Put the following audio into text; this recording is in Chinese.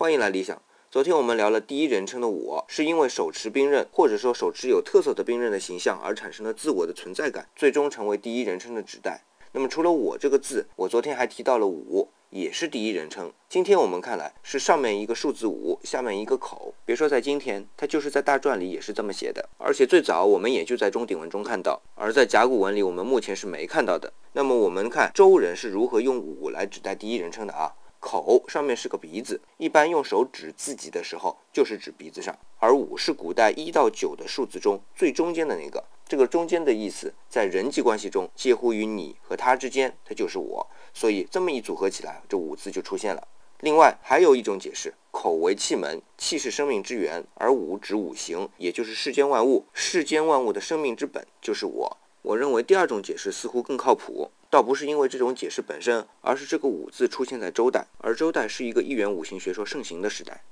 欢迎来理想。昨天我们聊了第一人称的我，是因为手持兵刃或者说手持有特色的兵刃的形象而产生了自我的存在感，最终成为第一人称的指代。那么除了我这个字，我昨天还提到了五，也是第一人称。今天我们看来是上面一个数字五，下面一个口。别说在今天，它就是在大篆里也是这么写的。而且最早我们也就在钟鼎文中看到，而在甲骨文里我们目前是没看到的。那么我们看周人是如何用五来指代第一人称的啊？口上面是个鼻子，一般用手指自己的时候，就是指鼻子上。而五是古代一到九的数字中最中间的那个，这个中间的意思，在人际关系中介乎于你和他之间，它就是我。所以这么一组合起来，这五字就出现了。另外还有一种解释，口为气门，气是生命之源，而五指五行，也就是世间万物，世间万物的生命之本就是我。我认为第二种解释似乎更靠谱，倒不是因为这种解释本身，而是这个“五”字出现在周代，而周代是一个一元五行学说盛行的时代。